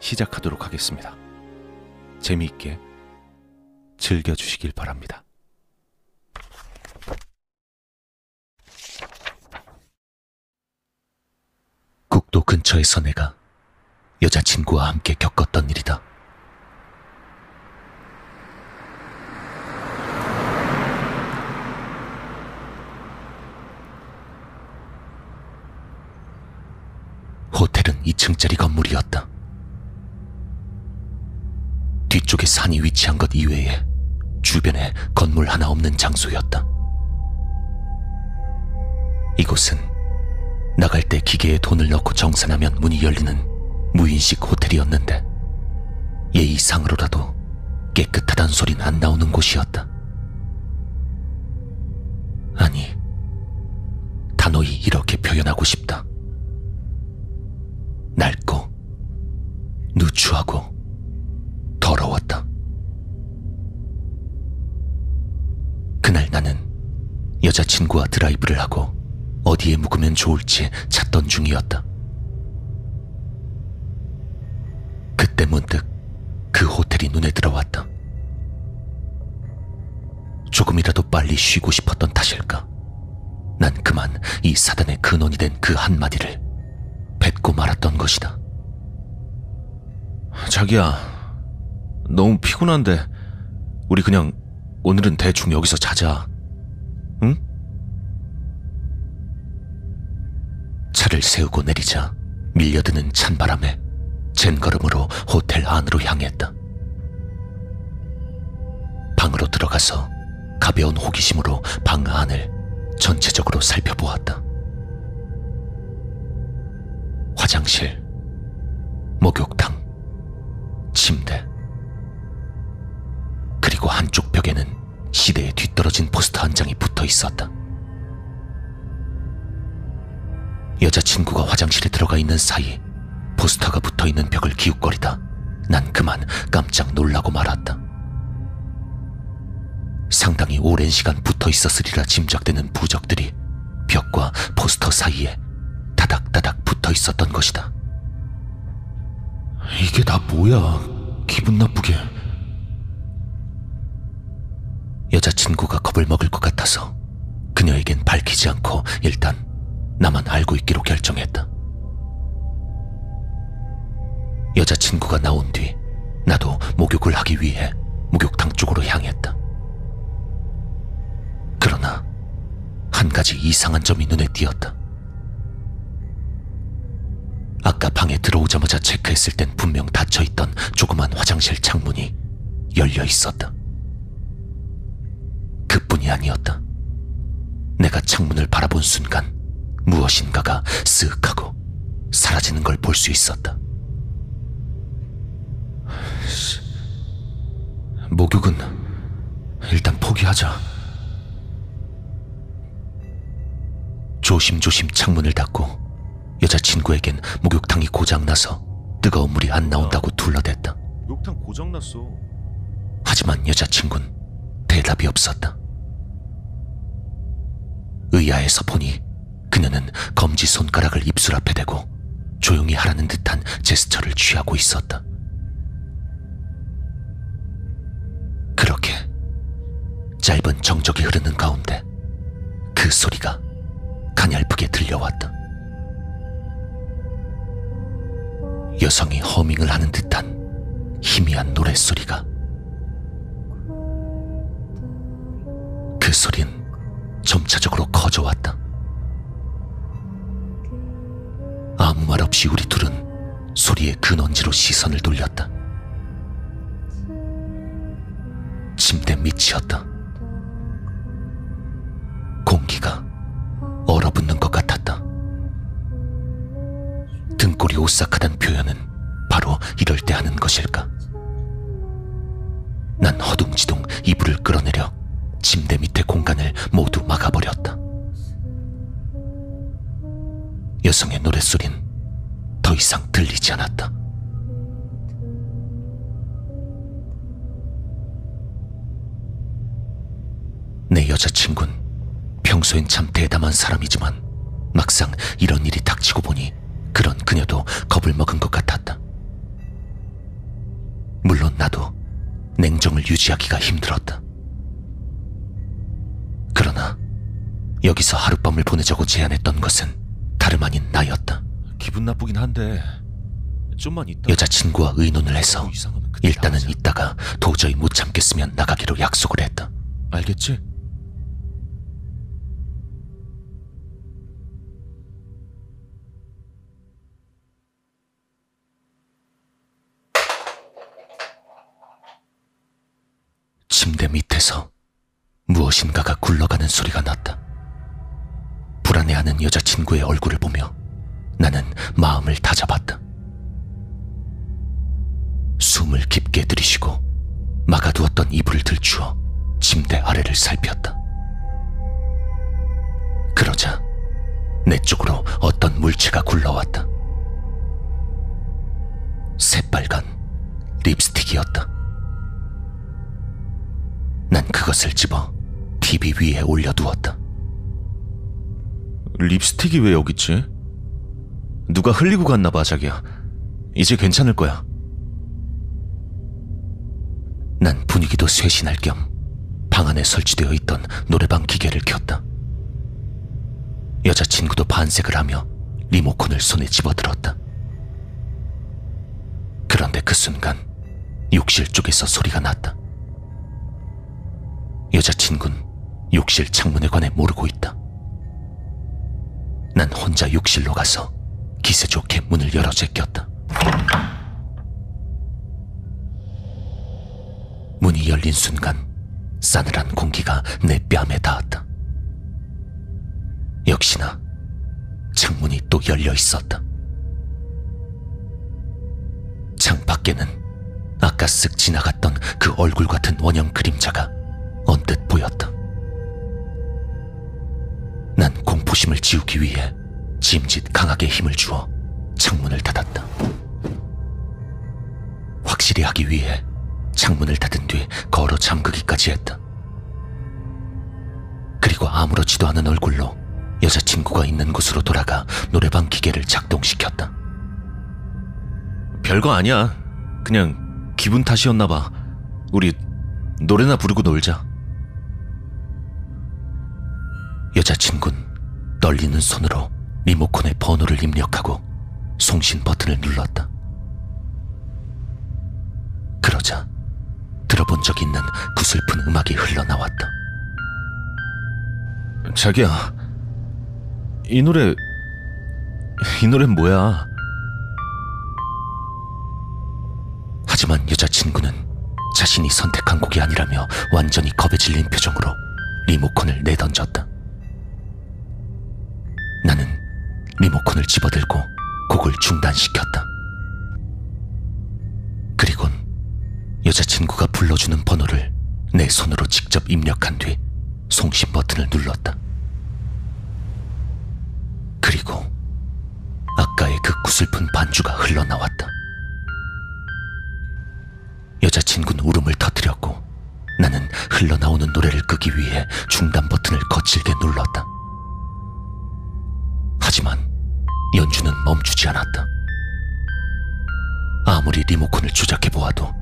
시작하도록 하겠습니다. 재미있게 즐겨주시길 바랍니다. 국도 근처에서 내가 여자친구와 함께 겪었던 일이다. 호텔은 2층짜리 건물 산이 위치한 것 이외에 주변에 건물 하나 없는 장소였다. 이곳은 나갈 때 기계에 돈을 넣고 정산하면 문이 열리는 무인식 호텔이었는데 예의상으로라도 깨끗하단 소리는 안 나오는 곳이었다. 아니, 단호히 이렇게 표현하고 싶다. 낡고, 누추하고, 나는 여자친구와 드라이브를 하고 어디에 묵으면 좋을지 찾던 중이었다. 그때 문득 그 호텔이 눈에 들어왔다. 조금이라도 빨리 쉬고 싶었던 탓일까? 난 그만 이 사단의 근원이 된 그 한마디를 뱉고 말았던 것이다. 자기야, 너무 피곤한데 우리 그냥 오늘은 대충 여기서 자자. 응? 차를 세우고 내리자 밀려드는 찬바람에 젠 걸음으로 호텔 안으로 향했다. 방으로 들어가서 가벼운 호기심으로 방 안을 전체적으로 살펴보았다. 화장실, 목욕탕, 침대, 시대에 뒤떨어진 포스터 한 장이 붙어 있었다. 여자친구가 화장실에 들어가 있는 사이 포스터가 붙어 있는 벽을 기웃거리다 난 그만 깜짝 놀라고 말았다. 상당히 오랜 시간 붙어 있었으리라 짐작되는 부적들이 벽과 포스터 사이에 다닥다닥 붙어 있었던 것이다. 이게 다 뭐야? 기분 나쁘게. 여자친구가 겁을 먹을 것 같아서 그녀에겐 밝히지 않고 일단 나만 알고 있기로 결정했다. 여자친구가 나온 뒤 나도 목욕을 하기 위해 목욕탕 쪽으로 향했다. 그러나 한 가지 이상한 점이 눈에 띄었다. 아까 방에 들어오자마자 체크했을 땐 분명 닫혀 있던 조그만 화장실 창문이 열려 있었다. 그뿐이 아니었다. 내가 창문을 바라본 순간 무엇인가가 쓱 하고 사라지는 걸 볼 수 있었다. 목욕은 일단 포기하자. 조심조심 창문을 닫고 여자친구에겐 목욕탕이 고장나서 뜨거운 물이 안 나온다고 둘러댔다. 목욕탕 고장났어. 하지만 여자친구는 대답이 없었다. 의아해서 보니 그녀는 검지 손가락을 입술 앞에 대고 조용히 하라는 듯한 제스처를 취하고 있었다. 그렇게 짧은 정적이 흐르는 가운데 그 소리가 가냘프게 들려왔다. 여성이 허밍을 하는 듯한 희미한 노랫소리가 그 소린 점차적으로 커져왔다. 아무 말 없이 우리 둘은 소리의 근원지로 시선을 돌렸다. 침대 밑이었다. 공기가 얼어붙는 것 같았다. 등골이 오싹하단 표현은 바로 이럴 때 하는 것일까? 난 허둥지둥 이불을 끌어내려 침대 밑의 공간을 모두 막아버렸다. 여성의 노랫소린 더 이상 들리지 않았다. 내 여자친구는 평소엔 참 대담한 사람이지만 막상 이런 일이 닥치고 보니 그런 그녀도 겁을 먹은 것 같았다. 물론 나도 냉정을 유지하기가 힘들었다. 여기서 하룻밤을 보내자고 제안했던 것은 다름 아닌 나였다. 기분 나쁘긴 한데 좀만 있다. 여자친구와 의논을 해서 그때 일단은 나가자. 있다가 도저히 못 참겠으면 나가기로 약속을 했다. 알겠지? 침대 밑에서 무엇인가가 굴러가는 소리가 났다. 불안해하는 여자친구의 얼굴을 보며 나는 마음을 다잡았다. 숨을 깊게 들이쉬고 막아두었던 이불을 들추어 침대 아래를 살폈다. 그러자 내 쪽으로 어떤 물체가 굴러왔다. 새빨간 립스틱이었다. 난 그것을 집어 TV 위에 올려두었다. 립스틱이 왜 여기 있지? 누가 흘리고 갔나 봐, 자기야. 이제 괜찮을 거야. 난 분위기도 쇄신할 겸 방 안에 설치되어 있던 노래방 기계를 켰다. 여자친구도 반색을 하며 리모컨을 손에 집어들었다. 그런데 그 순간 욕실 쪽에서 소리가 났다. 여자친구는 욕실 창문에 관해 모르고 있다. 난 혼자 욕실로 가서 기세 좋게 문을 열어 제꼈다. 문이 열린 순간 싸늘한 공기가 내 뺨에 닿았다. 역시나 창문이 또 열려 있었다. 창 밖에는 아까 쓱 지나갔던 그 얼굴 같은 원형 그림자가 언뜻 보였다. 난 공포심을 지우기 위해 짐짓 강하게 힘을 주어 창문을 닫았다. 확실히 하기 위해 창문을 닫은 뒤 걸어 잠그기까지 했다. 그리고 아무렇지도 않은 얼굴로 여자친구가 있는 곳으로 돌아가 노래방 기계를 작동시켰다. 별거 아니야. 그냥 기분 탓이었나 봐. 우리 노래나 부르고 놀자. 여자친구는 떨리는 손으로 리모컨의 번호를 입력하고 송신 버튼을 눌렀다. 그러자 들어본 적 있는 구슬픈 음악이 흘러나왔다. 자기야. 이 노래 이 노래는 뭐야? 하지만 여자친구는 자신이 선택한 곡이 아니라며 완전히 겁에 질린 표정으로 리모컨을 내던졌다. 나는 리모컨을 집어들고 곡을 중단시켰다. 그리곤 여자친구가 불러주는 번호를 내 손으로 직접 입력한 뒤 송신 버튼을 눌렀다. 그리고 아까의 그 구슬픈 반주가 흘러나왔다. 여자친구는 울음을 터뜨렸고 나는 흘러나오는 노래를 끄기 위해 중단 버튼을 거칠게 눌렀다. 하지만 연주는 멈추지 않았다. 아무리 리모컨을 조작해 보아도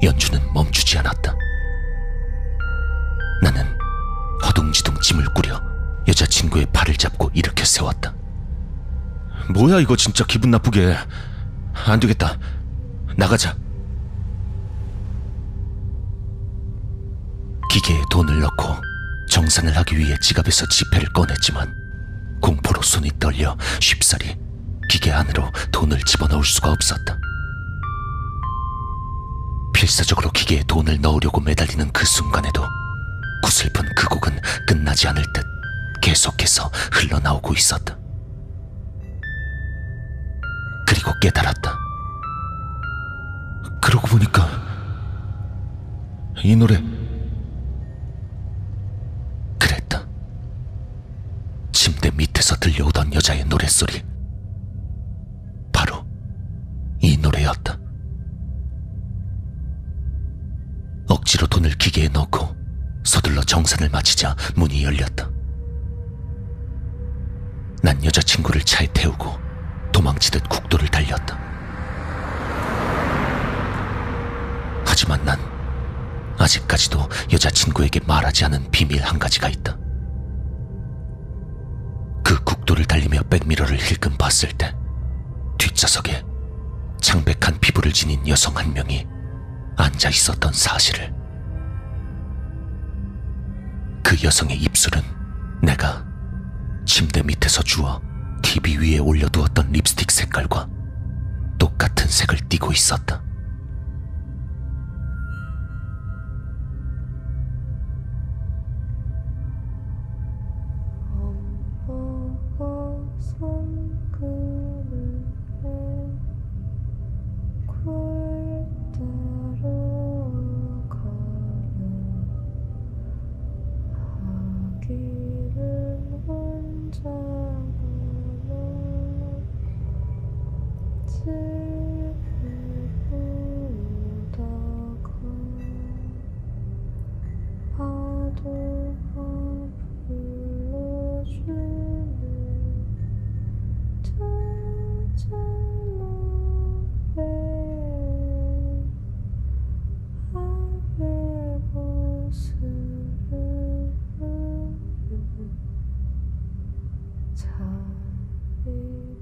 연주는 멈추지 않았다. 나는 허둥지둥 짐을 꾸려 여자친구의 팔을 잡고 일으켜 세웠다. 뭐야 이거 진짜 기분 나쁘게. 안 되겠다. 나가자. 기계에 돈을 넣고 정산을 하기 위해 지갑에서 지폐를 꺼냈지만 공포로 손이 떨려 쉽사리 기계 안으로 돈을 집어넣을 수가 없었다. 필사적으로 기계에 돈을 넣으려고 매달리는 그 순간에도 구슬픈 그 곡은 끝나지 않을 듯 계속해서 흘러나오고 있었다. 그리고 깨달았다. 그러고 보니까 이 노래 침대 밑에서 들려오던 여자의 노랫소리. 바로 이 노래였다. 억지로 돈을 기계에 넣고 서둘러 정산을 마치자 문이 열렸다. 난 여자친구를 차에 태우고 도망치듯 국도를 달렸다. 하지만 난 아직까지도 여자친구에게 말하지 않은 비밀 한 가지가 있다. 그 국도를 달리며 백미러를 힐끔 봤을 때 뒷좌석에 창백한 피부를 지닌 여성 한 명이 앉아 있었던 사실을. 그 여성의 입술은 내가 침대 밑에서 주워 TV 위에 올려두었던 립스틱 색깔과 똑같은 색을 띠고 있었다. 红歌。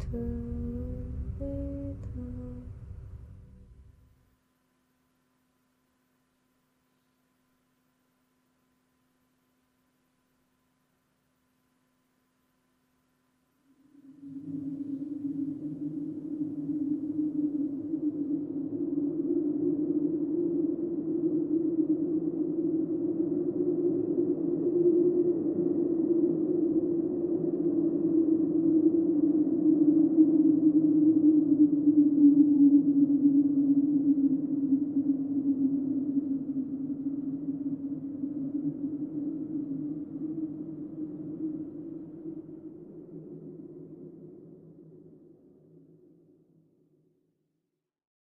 to little